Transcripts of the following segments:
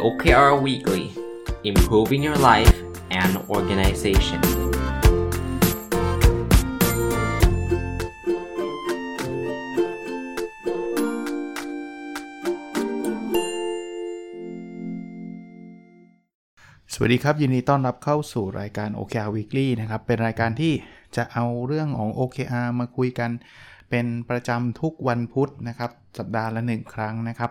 OKR Weekly Improving Your Life and Organization สวัสดีครับ ยินดีต้อนรับเข้าสู่รายการ OKR Weekly นะครับ เป็นรายการที่จะเอาเรื่องของ OKR มาคุยกัน เป็นประจำทุกวันพุธนะครับ สัปดาห์ละหนึ่งครั้งนะครับ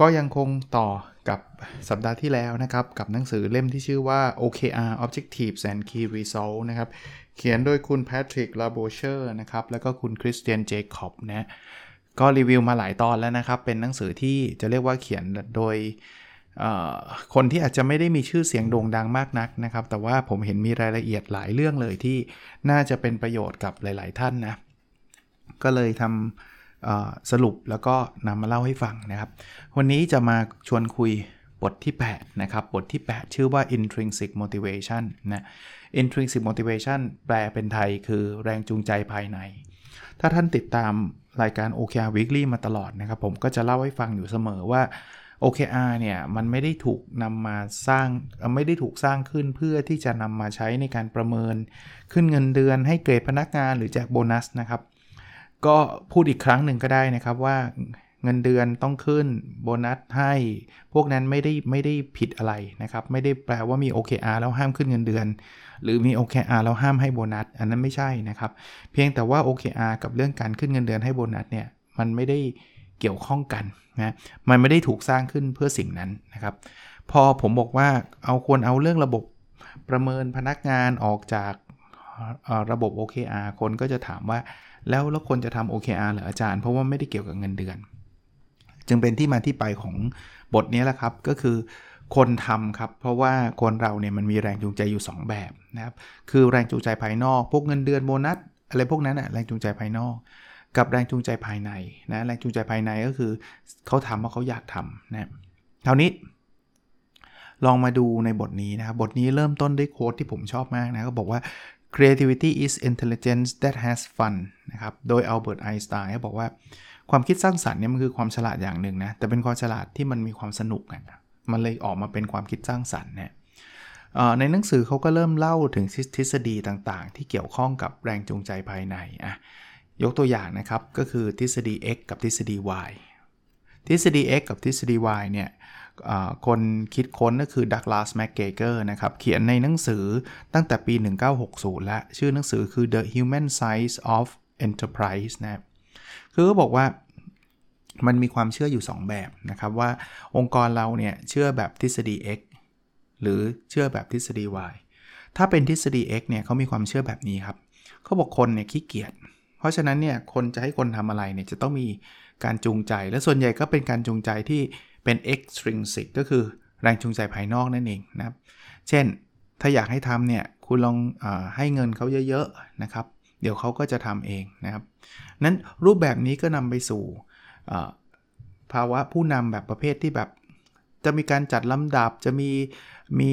ก็ยังคงต่อกับสัปดาห์ที่แล้วนะครับ กับหนังสือเล่มที่ชื่อว่า OKR Objectives and Key Results นะครับ เขียนโดยคุณ Patrick l a b o c h e r นะครับ แล้วก็คุณ Christian Jacob นะก็รีวิวมาหลายตอนแล้วนะครับ เป็นหนังสือที่จะเรียกว่าเขียนโดยคนที่อาจจะไม่ได้มีชื่อเสียงโด่งดังมากนักนะครับ แต่ว่าผมเห็นมีรายละเอียดหลายเรื่องเลยที่น่าจะเป็นประโยชน์กับหลาย ๆ ท่านนะ ก็เลยทำสรุปแล้วก็นำมาเล่าให้ฟังนะครับ วันนี้จะมาชวนคุยบทที่ 8 นะครับ บทที่ 8 ชื่อว่า intrinsic motivation นะ intrinsic motivation แปลเป็นไทยคือแรงจูงใจภายใน ถ้าท่านติดตามรายการ OKR Weekly มาตลอดนะครับ ผมก็จะเล่าให้ฟังอยู่เสมอว่า OKR เนี่ย มันไม่ได้ถูกนำมาสร้าง ไม่ได้ถูกสร้างขึ้นเพื่อที่จะนำมาใช้ในการประเมิน ขึ้นเงินเดือนให้เกรดพนักงานหรือแจกโบนัสนะครับ ก็พูดอีกครั้งหนึ่งก็ได้นะครับว่าเงินเดือนต้องขึ้นโบนัสให้ พวกนั้นไม่ได้ไม่ได้ผิดอะไรนะครับ ไม่ได้แปลว่ามี OKR แล้วห้ามขึ้นเงินเดือน หรือมี OKR แล้วห้ามให้โบนัส อันนั้นไม่ใช่นะครับ เพียงแต่ว่า OKR กับเรื่องการขึ้นเงินเดือนให้โบนัสเนี่ยมันไม่ได้เกี่ยวข้องกันนะมันไม่ได้ถูกสร้างขึ้นเพื่อสิ่งนั้นนะครับ พอผมบอกว่าเอาควรเอาเรื่องระบบประเมินพนักงานออกจากระบบ OKR คนก็จะถามว่า แล้วแล้วคนจะทำ OKR หรืออาจารย์ เพราะว่าไม่ได้เกี่ยวกับเงินเดือน จึงเป็นที่มาที่ไปของบทนี้แหละครับ ก็คือคนทำครับ เพราะว่าคนเราเนี่ยมันมีแรงจูงใจอยู่ 2 แบบนะครับ คือแรงจูงใจภายนอก พวกเงินเดือนโบนัสอะไรพวกนั้นอะแรงจูงใจภายนอก กับแรงจูงใจภายในนะแรงจูงใจภายในก็คือเขาทำเพราะเขาอยากทำนะคราวนี้ลองมาดูในบทนี้นะครับ บทนี้เริ่มต้นด้วยโค้ดที่ผมชอบมากนะก็บอกว่า creativity is intelligence that has fun นะครับ โดยอัลเบิร์ตไอน์สไตน์บอกว่าความคิดสร้างสรรค์เนี่ยมันคือความฉลาดอย่างหนึ่งนะ แต่เป็นความฉลาดที่มันมีความสนุกอะมันเลยออกมาเป็นความคิดสร้างสรรค์เนี่ยในหนังสือเขาก็เริ่มเล่าถึงทฤษฎีต่างๆ ที่เกี่ยวข้องกับแรงจูงใจภายในอะยกตัวอย่างนะครับ ก็คือทฤษฎี x กับทฤษฎี y ทฤษฎี x กับทฤษฎี y เนี่ย คนคิดค้นก็คือดักลาสแมกเกเกอร์นะครับ เขียนในหนังสือตั้งแต่ปี 1960 และ ชื่อหนังสือคือ The Human Size of Enterprise นะคือก็บอกว่ามันมีความเชื่ออยู่ 2 แบบนะครับว่าองค์กรเราเนี่ยเชื่อแบบทฤษฎี x หรือเชื่อแบบทฤษฎี y ถ้าเป็นทฤษฎี x เนี่ยเขามีความเชื่อแบบนี้ครับเขาบอกคนเนี่ยขี้เกียจเพราะฉะนั้นเนี่ยคนจะให้คนทำอะไรเนี่ยจะต้องมีการจูงใจ และส่วนใหญ่ก็เป็นการจูงใจที่ เป็น extrinsic ก็คือแรงจูงใจภายนอกนั่นเองนะครับ เช่น ถ้าอยากให้ทำเนี่ย คุณลองอให้เงินเขาเยอะๆนะครับ เดี๋ยวเขาก็จะทำเองนะครับ นั้นรูปแบบนี้ก็นำไปสู่ภาวะผู้นำแบบประเภทที่แบบ จะมีการจัดลำดับ จะมีมี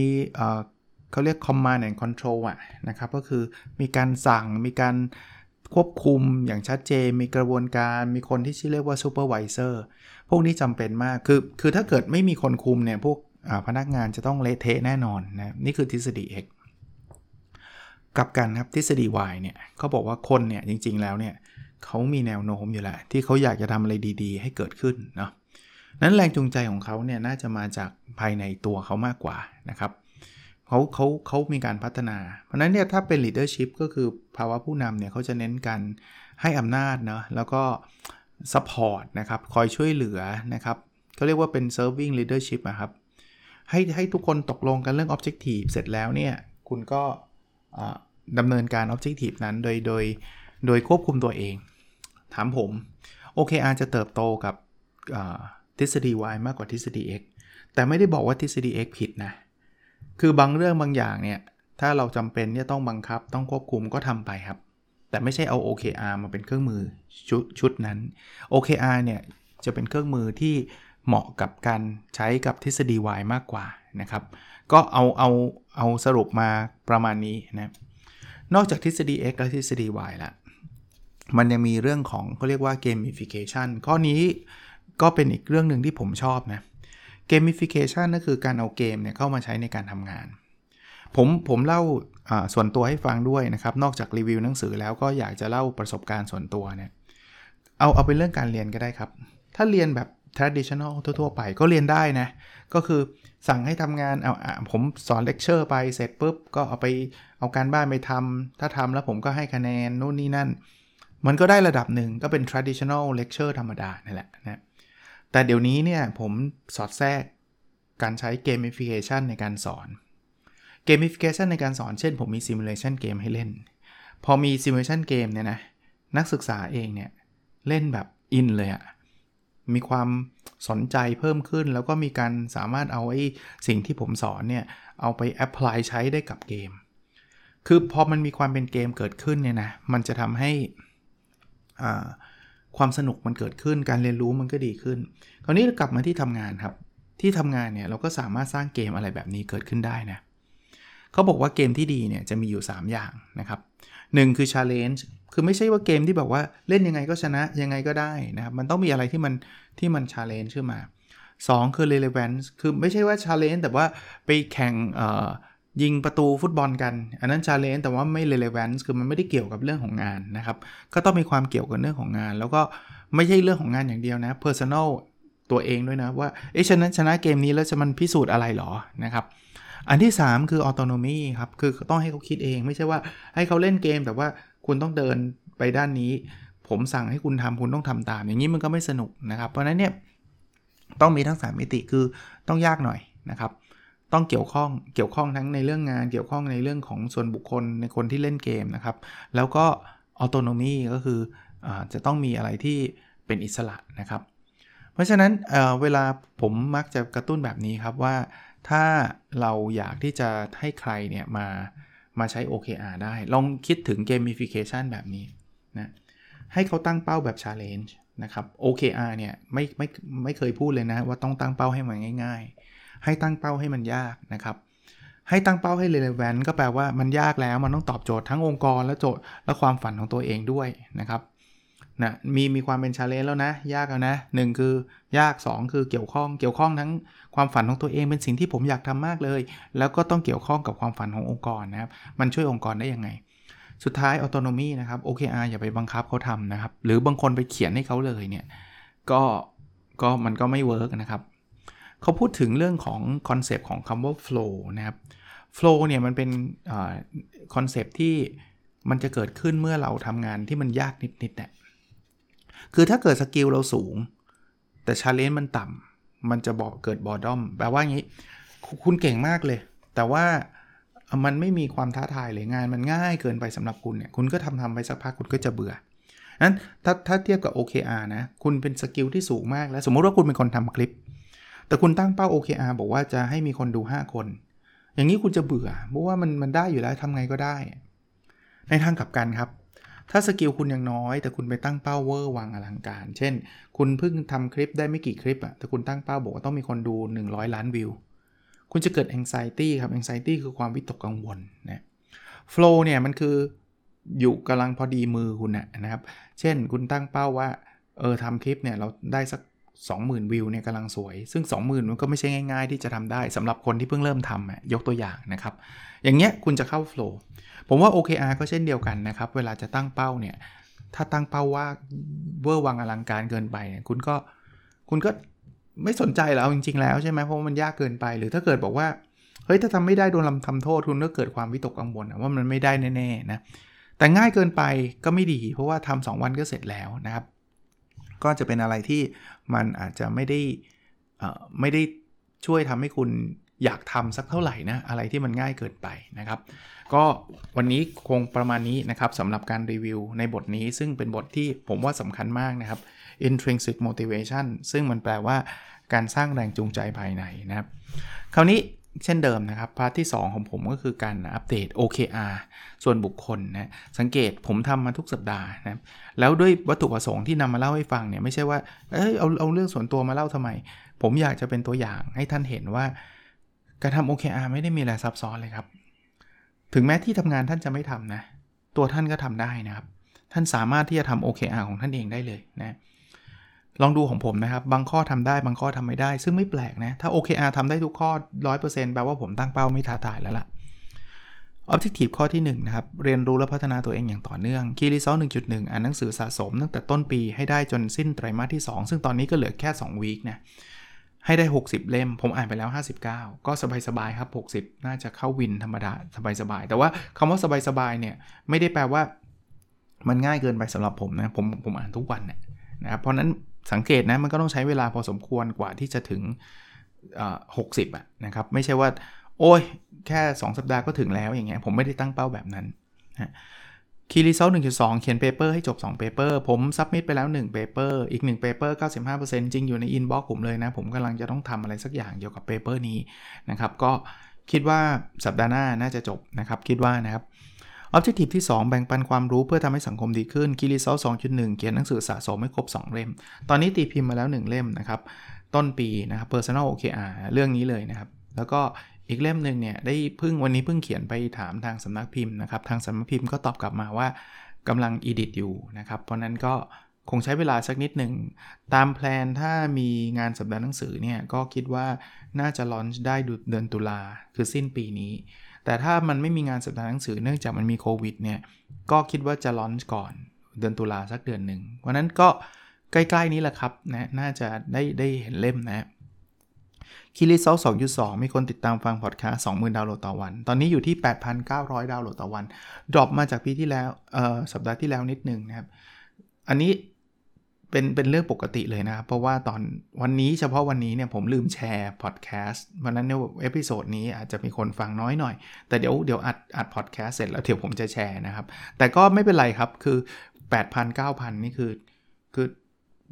เขาเรียก command and control อะนะครับ ก็คือมีการสั่ง มีการควบคุมอย่างชัดเจน มีกระบวนการ มีคนที่ชื่อเรียกว่าซู พวกนี้จำเป็นมากคือคือถ้าเกิดไม่มีคนคุมเนี่ยพวกพนักงานจะต้องเละเทะแน่นอนนะนี่คือทฤษฎี X กับกันครับทฤษฎี Y เนี่ยเขาบอกว่าคนเนี่ยจริงๆแล้วเนี่ยเขามีแนวโน้มอยู่แหละที่เขาอยากจะทำอะไรดีๆ ให้เกิดขึ้นเนาะนั้นแรงจูงใจของเขาเนี่ยน่าจะมาจากภายในตัวเขามากกว่านะครับเขาเขาเขามีการพัฒนา เพราะนั้นเนี่ยถ้าเป็น leadership ก็คือภาวะผู้นำเนี่ยเขาจะเน้นการให้อำนาจเนาะแล้วก็ support นะครับคอยช่วยเหลือนะครับเขาเรียกว่าเป็น serving leadership นะครับให้ให้ทุกคนตกลงกันเรื่อง objective เสร็จแล้วเนี่ย คุณก็ดำเนินการ objective นั้นโดยโดยโดยควบคุมตัวเอง ถามผม OKR จะเติบโตกับทฤษฎี Y มากกว่าทฤษฎี X แต่ไม่ได้บอกว่าทฤษฎี X ผิดนะ คือบางเรื่องบางอย่างเนี่ย ถ้าเราจำเป็นที่ต้องบังคับต้องควบคุมก็ทำไปครับ แต่ไม่ใช่เอา OKR มาเป็นเครื่องมือชุดชุดนั้น OKR เนี่ยจะเป็นเครื่องมือที่เหมาะกับการใช้กับทฤษฎี Y มากกว่านะครับ ก็เอาเอาเอาสรุปมาประมาณนี้นะนอกจากทฤษฎี X และทฤษฎี Y ละมันยังมีเรื่องของเขาเรียกว่า gamification ข้อนี้ก็เป็นอีกเรื่องหนึ่งที่ผมชอบนะ gamification ก็คือการเอาเกมเนี่ยเข้ามาใช้ในการทำงาน ผมผมเล่าส่วนตัวให้ฟังด้วยนะครับ นอกจากรีวิวหนังสือแล้วก็อยากจะเล่าประสบการณ์ส่วนตัวเนี่ย เอาเอาเป็นเรื่องการเรียนก็ได้ครับ ถ้าเรียนแบบ traditional ทั่ว ๆ ไปก็เรียนได้นะ ก็คือสั่งให้ทำงานเอาผมสอนเลคเชอร์ไปเสร็จปุ๊บ ก็เอาไปเอาการบ้านไปทำถ้าทำแล้วผมก็ให้คะแนนนู่นนี่นั่น มันก็ได้ระดับหนึ่งก็เป็น traditional lecture ธรรมดานี่แหละนะแต่เดี๋ยวนี้เนี่ยผมสอดแทรกการใช้ gamification ในการสอน gamification ในการสอนเช่นผมมี simulation game ให้เล่น พอมี simulation game เนี่ยนะนักศึกษาเองเนี่ยเล่นแบบอินเลยอะมีความสนใจเพิ่มขึ้น แล้วก็มีการสามารถเอาไอ้สิ่งที่ผมสอนเนี่ยเอาไปแอพพลายใช้ได้กับเกม คือพอมันมีความเป็นเกมเกิดขึ้นเนี่ยนะมันจะทำให้ความสนุกมันเกิดขึ้น การเรียนรู้มันก็ดีขึ้น คราวนี้กลับมาที่ทำงานครับ ที่ทำงานเนี่ยเราก็สามารถสร้างเกมอะไรแบบนี้เกิดขึ้นได้นะ เขาบอกว่าเกมที่ดีเนี่ยจะมีอยู่ 3 อย่างนะครับ1คือ challenge คือไม่ใช่ว่าเกมที่แบบว่าเล่นยังไงก็ชนะยังไงก็ได้นะครับ มันต้องมีอะไรที่มันที่มัน challenge ขึ้นมา 2 คือ relevance คือไม่ใช่ว่า challenge แต่ว่าไปแข่งยิงประตูฟุตบอลกัน อันนั้น challenge แต่ว่าไม่ relevance คือมันไม่ได้เกี่ยวกับเรื่องของงานนะครับ ก็ต้องมีความเกี่ยวกับเรื่องของงาน แล้วก็ไม่ใช่เรื่องของงานอย่างเดียวนะ personal ตัวเองด้วยนะว่าเอ๊ะชนะชนะเกมนี้แล้วจะมันพิสูจน์อะไรหรอนะครับ อันที่ 3 คือ autonomy ครับ คือต้องให้เขาคิดเอง ไม่ใช่ว่าให้เขาเล่นเกม แต่ว่าคุณต้องเดินไปด้านนี้ ผมสั่งให้คุณทำคุณต้องทำตาม อย่างนี้มันก็ไม่สนุกนะครับ เพราะนั้นเนี่ยต้องมีทั้ง 3 มิติคือต้องยากหน่อยนะครับ ต้องเกี่ยวข้องเกี่ยวข้องทั้งในเรื่องงาน เกี่ยวข้องในเรื่องของส่วนบุคคลในคนที่เล่นเกมนะครับ แล้วก็ autonomy ก็คืออจะต้องมีอะไรที่เป็นอิสระนะครับ เพราะฉะนั้นเเวลาผมมักจะกระตุ้นแบบนี้ครับว่า ถ้าเราอยากที่จะให้ใครเนี่ยมามาใช้ OKR ได้ ลองคิดถึง gamification แบบนี้นะให้เขาตั้งเป้าแบบ challenge นะครับ OKR เนี่ยไม่ไม่ไม่เคยพูดเลยนะว่าต้องตั้งเป้าให้มันง่าย ๆ ให้ตั้งเป้าให้มันยากนะครับ ให้ตั้งเป้าให้ relevant ก็แปลว่ามันยากแล้วมันต้องตอบโจทย์ทั้งองค์กรและโจทย์และความฝันของตัวเองด้วยนะครับ นะมีมีความเป็น challenge แล้วนะ ยากแล้วนะหคือยาก 2 คือเกี่ยวข้องเกี่ยวข้องทั้งความฝันของตัวเองเป็นสิ่งที่ผมอยากทำมากเลย แล้วก็ต้องเกี่ยวข้องกับความฝันขององค์กรนะครับ มันช่วยองค์กรได้ยังไง สุดท้าย autonomy นะครับ OKR อย่าไปบังคับเขาทำนะครับ หรือบางคนไปเขียนให้เขาเลยเนี่ยก็ก็มันก็ไม่ work นะครับเขาพูดถึงเรื่องของ concept ของคำว่า flow นะครับ flow เนี่ยมันเป็นconcept ที่มันจะเกิดขึ้นเมื่อเราทำงานที่มันยากนิดๆเนี่ย คือถ้าเกิด skill เราสูง แต่ challenge มันต่ำมันจะบอกเกิด boredom แปลว่างี้ คุณเก่งมากเลย แต่ว่ามันไม่มีความท้าทายเลยงานมันง่ายเกินไปสำหรับคุณเนี่ย คุณก็ทำทำไปสักพักคุณก็จะเบื่อนั้นถ้าถ้าเทียบกับ OKR นะ คุณเป็น skill ที่สูงมากแล้ว สมมุติว่าคุณเป็นคนทำคลิป แต่คุณตั้งเป้า OKR บอกว่าจะให้มีคนดู 5 คน อย่างนี้คุณจะเบื่อเพราะว่ามันมันได้อยู่แล้วทำไงก็ได้ ในทางกลับกันครับ ถ้า skill คุณยังน้อย แต่คุณไปตั้งเป้าเวอร์วางอลังการ เช่น คุณเพิ่งทำคลิปได้ไม่กี่คลิปอะแต่คุณตั้งเป้าบอกว่าต้องมีคนดู 100 ล้านวิว คุณจะเกิด anxiety ครับ anxiety คือความวิตกกังวลนะ flow เนี่ยมันคืออยู่กำลังพอดีมือคุณนะครับ เช่น คุณตั้งเป้าว่า เออทำคลิปเนี่ยเราได้สัก 20,000 วิวเนี่ยกำลังสวย ซึ่ง 20,000 มันก็ไม่ใช่ง่าย ๆ ที่จะทำได้สำหรับคนที่เพิ่งเริ่มทำยกตัวอย่างนะครับ อย่างเงี้ยคุณจะเข้า flow ผมว่า OKR ก็เช่นเดียวกันนะครับ เวลาจะตั้งเป้าเนี่ย ถ้าตั้งเป้าว่าเวอร์วังอลังการเกินไปเนี่ยคุณก็คุณก็ไม่สนใจแล้วจริง ๆ แล้วใช่ไหมเพราะมันยากเกินไป หรือถ้าเกิดบอกว่าเฮ้ยถ้าทำไม่ได้โดนลำทำโทษคุณก็เกิดความวิตกกังวลว่ามันไม่ได้แน่ๆนะแต่ง่ายเกินไปก็ไม่ดี เพราะว่าทำสองวันก็เสร็จแล้วนะครับ ก็จะเป็นอะไรที่มันอาจจะไม่ได้ไม่ได้ช่วยทำให้คุณอยากทำสักเท่าไหร่นะอะไรที่มันง่ายเกินไปนะครับ ก็วันนี้คงประมาณนี้นะครับสำหรับการรีวิวในบทนี้ ซึ่งเป็นบทที่ผมว่าสำคัญมากนะครับ intrinsic motivation ซึ่งมันแปลว่าการสร้างแรงจูงใจภายในนะครับ คราวนี้ เช่นเดิมนะครับ พาร์ทที่ 2 ของผมก็คือการอัปเดต OKR ส่วนบุคคลนะ สังเกตผมทำมาทุกสัปดาห์นะ แล้วด้วยวัตถุประสงค์ที่นำมาเล่าให้ฟังเนี่ย ไม่ใช่ว่า เอ้ยเอาเอาเรื่องส่วนตัวมาเล่าทำไม ผมอยากจะเป็นตัวอย่างให้ท่านเห็นว่า การทำ OKR ไม่ได้มีอะไรซับซ้อนเลยครับ ถึงแม้ที่ทำงานท่านจะไม่ทำนะ ตัวท่านก็ทำได้นะครับ ท่านสามารถที่จะทำ OKR ของท่านเองได้เลยนะ ลองดูของผมนะครับ บางข้อทำได้บางข้อทำไม่ได้ ซึ่งไม่แปลกนะ ถ้า OKR ทำได้ทุกข้อ 100%แปลว่าผมตั้งเป้าไม่ท้าทายแล้วล่ะ Objective ข้อที่ 1 นะครับ เรียนรู้และพัฒนาตัวเองอย่างต่อเนื่อง Key Result 1.1 อ่านหนังสือสะสมตั้งแต่ต้นปีให้ได้จนสิ้นไตรมาสที่ 2 ซึ่งตอนนี้ก็เหลือแค่2วีคนะให้ได้ 60 เล่ม ผมอ่านไปแล้ว 59 ก็สบายๆครับ 60 น่าจะเข้าวินธรรมดาสบายๆ แต่ว่าคำว่าสบายๆเนี่ยไม่ได้แปลว่า มันง่ายเกินไปสำหรับผมนะผมผมอ่านทุกวันนะนะครับเพราะนั้น สังเกตนะมันก็ต้องใช้เวลาพอสมควรกว่าที่จะถึงหกสิบอะนะครับ ไม่ใช่ว่า โอ้ย แค่ 2 สัปดาห์ก็ถึงแล้วอย่างเงี้ยผมไม่ได้ตั้งเป้าแบบนั้นนะ Key Result หนึ่งจุดสองเขียน paper ให้จบ2 paper ผม submit ไปแล้ว1 paper อีก1 paper 95%จริงอยู่ใน inbox ผมเลยนะ ผมกำลังจะต้องทำอะไรสักอย่างเกี่ยวกับ paper นี้นะครับ ก็คิดว่าสัปดาห์หน้าน่าจะจบนะครับ คิดว่านะครับ Objective ที่ 2 แบ่งปันความรู้เพื่อทำให้สังคมดีขึ้น Key Result 2.1 เขียนหนังสือสะสมให้ครบ 2 เล่ม ตอนนี้ตีพิมพ์มาแล้ว 1 เล่มนะครับ ต้นปีนะครับ Personal OKR เรื่องนี้เลยนะครับ แล้วก็อีกเล่มหนึ่งเนี่ยได้พึ่งวันนี้เพิ่งเขียนไปถามทางสำนักพิมพ์นะครับ ทางสำนักพิมพ์ก็ตอบกลับมาว่ากำลัง edit อยู่นะครับ เพราะนั้นก็คงใช้เวลาสักนิดหนึ่ง ตาม plan ถ้ามีงานสัปดาห์หนังสือเนี่ยก็คิดว่าน่าจะ launch ได้เดือนตุลาคือสิ้นปีนี้ แต่ถ้ามันไม่มีงานสัปดาห์หนังสือเนื่องจากมันมีโควิดเนี่ย ก็คิดว่าจะ launch ก่อนเดือนตุลาสักเดือนหนึ่งเพราะนั้นก็ใกล้ๆนี้แหละครับนะน่าจะได้ได้เห็นเล่มนะ Key Result 2.2 มีคนติดตามฟังพอดแคสต์20,000 ดาวน์โหลดต่อวัน ตอนนี้อยู่ที่ 8,900 ดาวน์โหลดต่อวัน drop มาจากปีที่แล้ว เอ่อ สัปดาห์ที่แล้วนิดนึงนะครับ อันนี้ เป็นเป็นเรื่องปกติเลยนะครับเพราะว่าตอนวันนี้เฉพาะวันนี้เนี่ยผมลืมแชร์พอดแคสต์วันนั้นเนี่ย episode นี้อาจจะมีคนฟังน้อยหน่อย แต่เดี๋ยวเดี๋ยวอัดอัดพอดแคสต์เสร็จแล้วเดี๋ยวผมจะแชร์นะครับ แต่ก็ไม่เป็นไรครับคือ 8,000 9,000 นี่คือคือ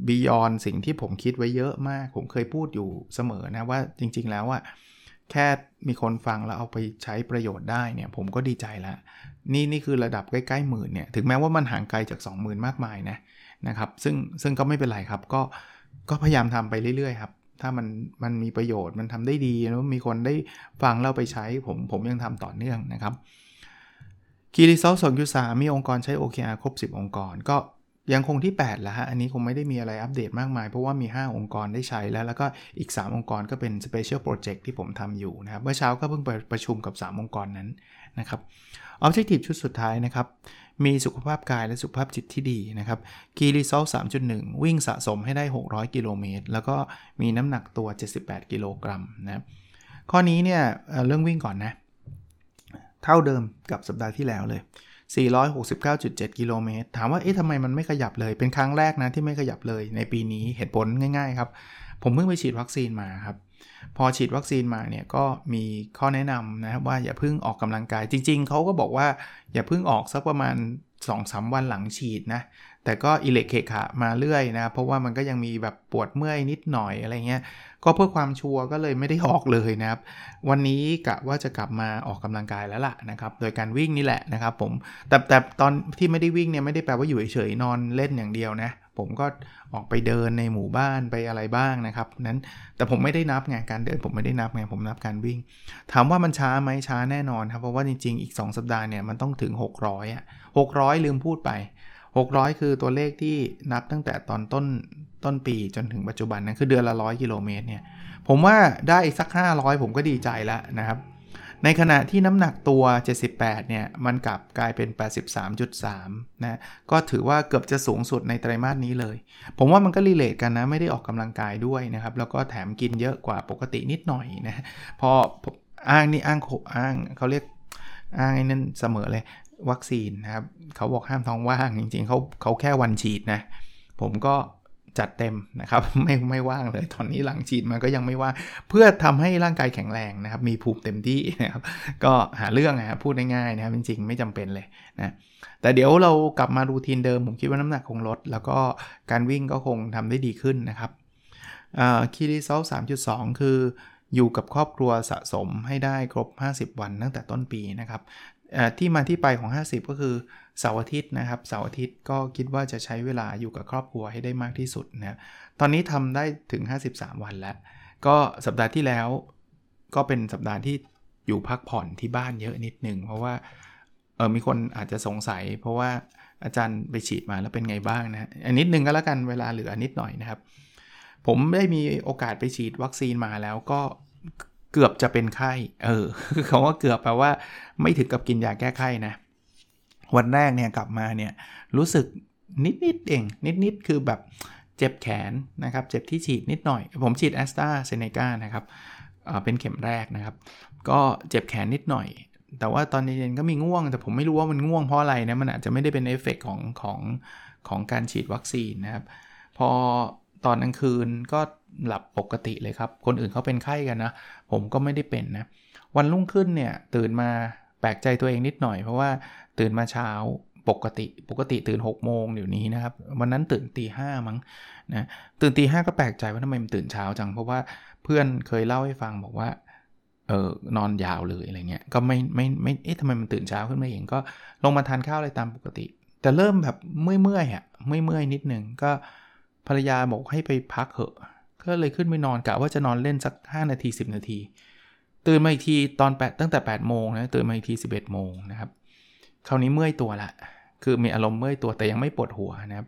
beyond สิ่งที่ผมคิดไว้เยอะมาก ผมเคยพูดอยู่เสมอนะว่าจริง ๆ แล้วอะแค่มีคนฟังแล้วเอาไปใช้ประโยชน์ได้เนี่ยผมก็ดีใจล้วนี่นี่คือระดับใกล้ๆหมื่นเนี่ยถึงแม้ว่ามันห่างไกลจาก 20,000 มากมายนะ นะครับ ซึ่งซึ่งก็ไม่เป็นไรครับ ก็ก็พยายามทำไปเรื่อยๆครับ ถ้ามันมันมีประโยชน์มันทำได้ดีแล้วมีคนได้ฟังเล้วไปใช้ผมผมยังทำต่อเนื่องนะครับคีรีเซลสองยูสามีองค์กรใช้ OKR ครบ 10 องค์กร ก็ ยังคงที่8แล้วฮะ อันนี้คงไม่ได้มีอะไรอัปเดตมากมาย เพราะว่ามี 5 องค์กรได้ใช้แล้ว แล้วก็อีก 3 องค์กรก็เป็น Special Project ที่ผมทำอยู่นะครับ เมื่อเช้าก็เพิ่งไปประชุมกับ 3 องค์กรนั้นนะครับ Objective ชุดสุดท้ายนะครับ มีสุขภาพกายและสุขภาพจิตที่ดีนะครับ Key Result 3.1 วิ่งสะสมให้ได้ 600 กิโลเมตร แล้วก็มีน้ำหนักตัว 78 กิโลกรัมนะครับ ข้อนี้เนี่ยเรื่องวิ่งก่อนนะ เท่าเดิมกับสัปดาห์ที่แล้วเลย 469.7 กิโลเมตร ถามว่า เอ๊ะทำไมมันไม่ขยับเลย เป็นครั้งแรกนะที่ไม่ขยับเลยในปีนี้ เหตุผลง่ายๆครับ ผมเพิ่งไปฉีดวัคซีนมาครับ พอฉีดวัคซีนมาเนี่ยก็มีข้อแนะนำนะครับว่าอย่าเพิ่งออกกำลังกาย จริง ๆ เขาก็บอกว่าอย่าเพิ่งออกสักประมาณ 2-3 วันหลังฉีดนะ แต่ก็อิเล็กเคขะมาเรื่อยนะ เพราะว่ามันก็ยังมีแบบปวดเมื่อยนิดหน่อยอะไรเงี้ย ก็เพื่อความชัวร์ก็เลยไม่ได้ออกเลยนะครับ วันนี้กะว่าจะกลับมาออกกำลังกายแล้วล่ะนะครับ โดยการวิ่งนี่แหละนะครับผม แต่แต่ตอนที่ไม่ได้วิ่งเนี่ยไม่ได้แปลว่าอยู่เฉยๆนอนเล่นอย่างเดียวนะ ผมก็ออกไปเดินในหมู่บ้านไปอะไรบ้างนะครับ นั้นแต่ผมไม่ได้นับไงการเดินผมไม่ได้นับไงผมนับการวิ่ง ถามว่ามันช้าไหมช้าแน่นอนครับ เพราะว่าจริงๆ อีก 2 สัปดาห์เนี่ยมันต้องถึง 600อะ600 ลืมพูดไป 600 คือตัวเลขที่นับตั้งแต่ตอนต้นต้นปีจนถึงปัจจุบันนั้นคือเดือนละ 100 กิโลเมตรเนี่ย ผมว่าได้อีกสัก 500 ผมก็ดีใจแล้วนะครับ ในขณะที่น้ำหนักตัว 78 เนี่ย มันกลับกลายเป็น 83.3 นะ ก็ถือว่าเกือบจะสูงสุดในไตรมาสนี้เลย ผมว่ามันก็รีเลทกันนะ ไม่ได้ออกกำลังกายด้วยนะครับ แล้วก็แถมกินเยอะกว่าปกตินิดหน่อยนะ พออ้างนี่อ้างโอ้างเขาเรียกอ้างไอ้นั่นเสมอเลย วัคซีนนะครับ เขาบอกห้ามท้องว่าง จริงๆเขาเขาแค่วันฉีดนะ ผมก็จัดเต็มนะครับ ไม่ไม่ว่างเลยตอนนี้หลังฉีดมันก็ยังไม่ว่างเพื่อทำให้ร่างกายแข็งแรงนะครับ มีภูมิเต็มที่นะครับ ก็หาเรื่องนะครับพูดง่ายๆนะครับจริงๆ ไม่จำเป็นเลยนะแต่เดี๋ยวเรากลับมารูทีนเดิม ผมคิดว่าน้ำหนักคงลด แล้วก็การวิ่งก็คงทำได้ดีขึ้นนะครับคีรีเซลสามจุดสองคืออยู่กับครอบครัวสะสมให้ได้ครบ 50 วันตั้งแต่ต้นปีนะครับ ที่มาที่ไปของ 50 ก็คือเสาร์อาทิตย์นะครับเสาร์อาทิตย์ก็คิดว่าจะใช้เวลาอยู่กับครอบครัวให้ได้มากที่สุดนะตอนนี้ทำได้ถึง 53 วันแล้ว ก็สัปดาห์ที่แล้ว ก็เป็นสัปดาห์ที่อยู่พักผ่อนที่บ้านเยอะนิดหนึ่งเพราะว่าเออมีคนอาจจะสงสัย เพราะว่าอาจารย์ไปฉีดมาแล้วเป็นไงบ้างนะอันนิดนึงก็แล้วกันเวลาเหลือนิดหน่อยนะครับ ผมได้มีโอกาสไปฉีดวัคซีนมาแล้วก็ เกือบจะเป็นไข้ เออคำว่าเกือบแปลว่า ไม่ถึงกับกินยาแก้ไข้นะ วันแรกเนี่ยกลับมาเนี่ยรู้สึกนิดๆเองนิดๆคือแบบเจ็บแขนนะครับ เจ็บที่ฉีดนิดหน่อย ผมฉีดแอสตราเซเนกานะครับเป็นเข็มแรกนะครับ ก็เจ็บแขนนิดหน่อย แต่ว่าตอนเย็นๆก็มีง่วง แต่ผมไม่รู้ว่ามันง่วงเพราะอะไรนะ มันอาจจะไม่ได้เป็นเอฟเฟกของของของการฉีดวัคซีนนะครับ พอตอนกลางคืนก็ หลับปกติเลยครับ คนอื่นเขาเป็นไข้กันนะ ผมก็ไม่ได้เป็นนะ วันรุ่งขึ้นเนี่ยตื่นมาแปลกใจตัวเองนิดหน่อย เพราะว่าตื่นมาเช้าปกติปกติตื่น6โมงเดี๋ยวนี้นะครับ วันนั้นตื่นตีห้ามั้งนะตื่นตีห้าก็แปลกใจว่าทำไมมันตื่นเช้าจัง เพราะว่าเพื่อนเคยเล่าให้ฟังบอกว่าเออนอนยาวเลยอะไรเงี้ยก็ไม่ไม่ไม่เอ๊ะทำไมมันตื่นเช้าขึ้นมาเองก็ลงมาทานข้าวอะไรตามปกติ แต่เริ่มแบบเมื่อยเมื่อยอะเมื่อยเมื่อยนิดนึงก็ภรรยาบอกให้ไปพักเหอะ ก็เลยขึ้นไปนอนกะว่าจะนอนเล่นสัก 5 นาที 10 นาที ตื่นมาอีกทีตอน8ตั้งแต่8โมงนะตื่นมาอีกที 11 โมงนะครับคราวนี้เมื่อยตัวละ คือมีอารมณ์เมื่อยตัวแต่ยังไม่ปวดหัวนะครับ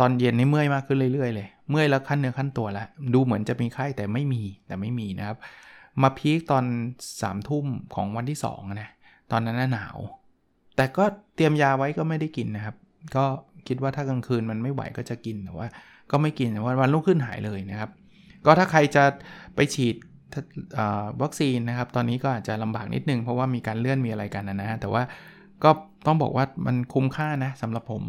ตอนเย็นนี่เมื่อยมากขึ้นเรื่อยๆเลย เมื่อยแล้วขั้นเนื้อขั้นตัวแล้วดูเหมือนจะมีไข้แต่ไม่มีแต่ไม่มีนะครับ มาพีคตอน3ามทุ่มของวันที่2นะตอนนั้นหนาว แต่ก็เตรียมยาไว้ก็ไม่ได้กินนะครับ ก็คิดว่าถ้ากลางคืนมันไม่ไหวก็จะกินแต่ว่า ก็ไม่กินวันวันรุ่งขึ้นหายเลยนะครับ ก็ถ้าใครจะไปฉีดวัคซีนนะครับ ตอนนี้ก็อาจจะลำบากนิดนึง เพราะว่ามีการเลื่อนมีอะไรกันนะฮะแต่ว่าก็ต้องบอกว่ามันคุ้มค่านะสำหรับผม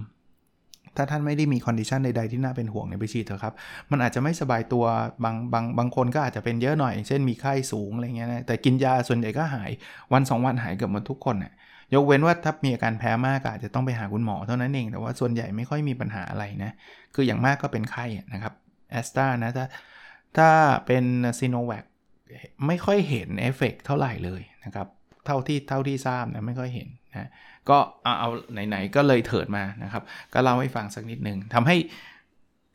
ถ้าท่านไม่ได้มี condition ใดๆที่น่าเป็นห่วงในไปฉีดเถอะครับ มันอาจจะไม่สบายตัวบางบางบางคนก็อาจจะเป็นเยอะหน่อยเช่นมีไข้สูงอะไรเงี้ยนะแต่กินยาส่วนใหญ่ก็หายวัน 2 วันหายเกือบหมดทุกคนนะ่ะยกเว้นว่าถ้ามีอาการแพ้มากอาจจะต้องไปหาคุณหมอเท่านั้นเองแต่ว่าส่วนใหญ่ไม่ค่อยมีปัญหาอะไรนะคืออย่างมากก็เป็นไข้นะครับแอสตรานะถ้า ถ้าเป็นซีโนแวคไม่ค่อยเห็นเอฟเฟกเท่าไหร่เลยนะครับ เท่าที่เท่าที่ทราบนะไม่ค่อยเห็นนะก็เอาเอาไหนๆก็เลยเถิดมานะครับ ก็เล่าให้ฟังสักนิดหนึ่งทำให้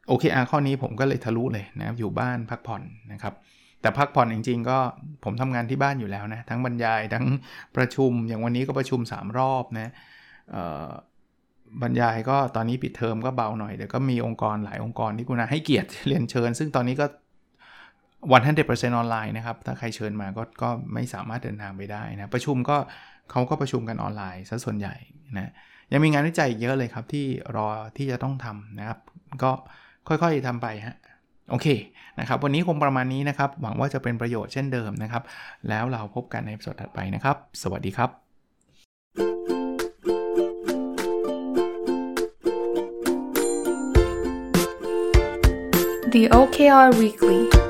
โอเคอาข้อนี้ผมก็เลยทะลุเลยนะอยู่บ้านพักผ่อนนะครับ แต่พักผ่อนจริง ๆ ก็ผมทำงานที่บ้านอยู่แล้วนะทั้งบรรยายทั้งประชุมอย่างวันนี้ก็ประชุม 3 รอบนะบรรยายก็ตอนนี้ปิดเทอมก็เบาหน่อยแต่ก็มีองค์กรหลายองค์กรที่กรุณาให้เกียรติเรียนเชิญ ซึ่งตอนนี้ก็ one hundred ออนไลน์นะครับ ถ้าใครเชิญมาก็ก็ไม่สามารถเดินทางไปได้นะ ประชุมก็เขาก็ประชุมกันออนไลน์ซะส่วนใหญ่นะ ยังมีงานวิจัยเยอะเลยครับที่รอที่จะต้องทำนะครับ ก็ค่อยๆทำไปฮะ โอเคนะครับ วันนี้คงประมาณนี้นะครับ หวังว่าจะเป็นประโยชน์เช่นเดิมนะครับ แล้วเราพบกันใน episode ถัดไปนะครับ สวัสดีครับ The OKR Weekly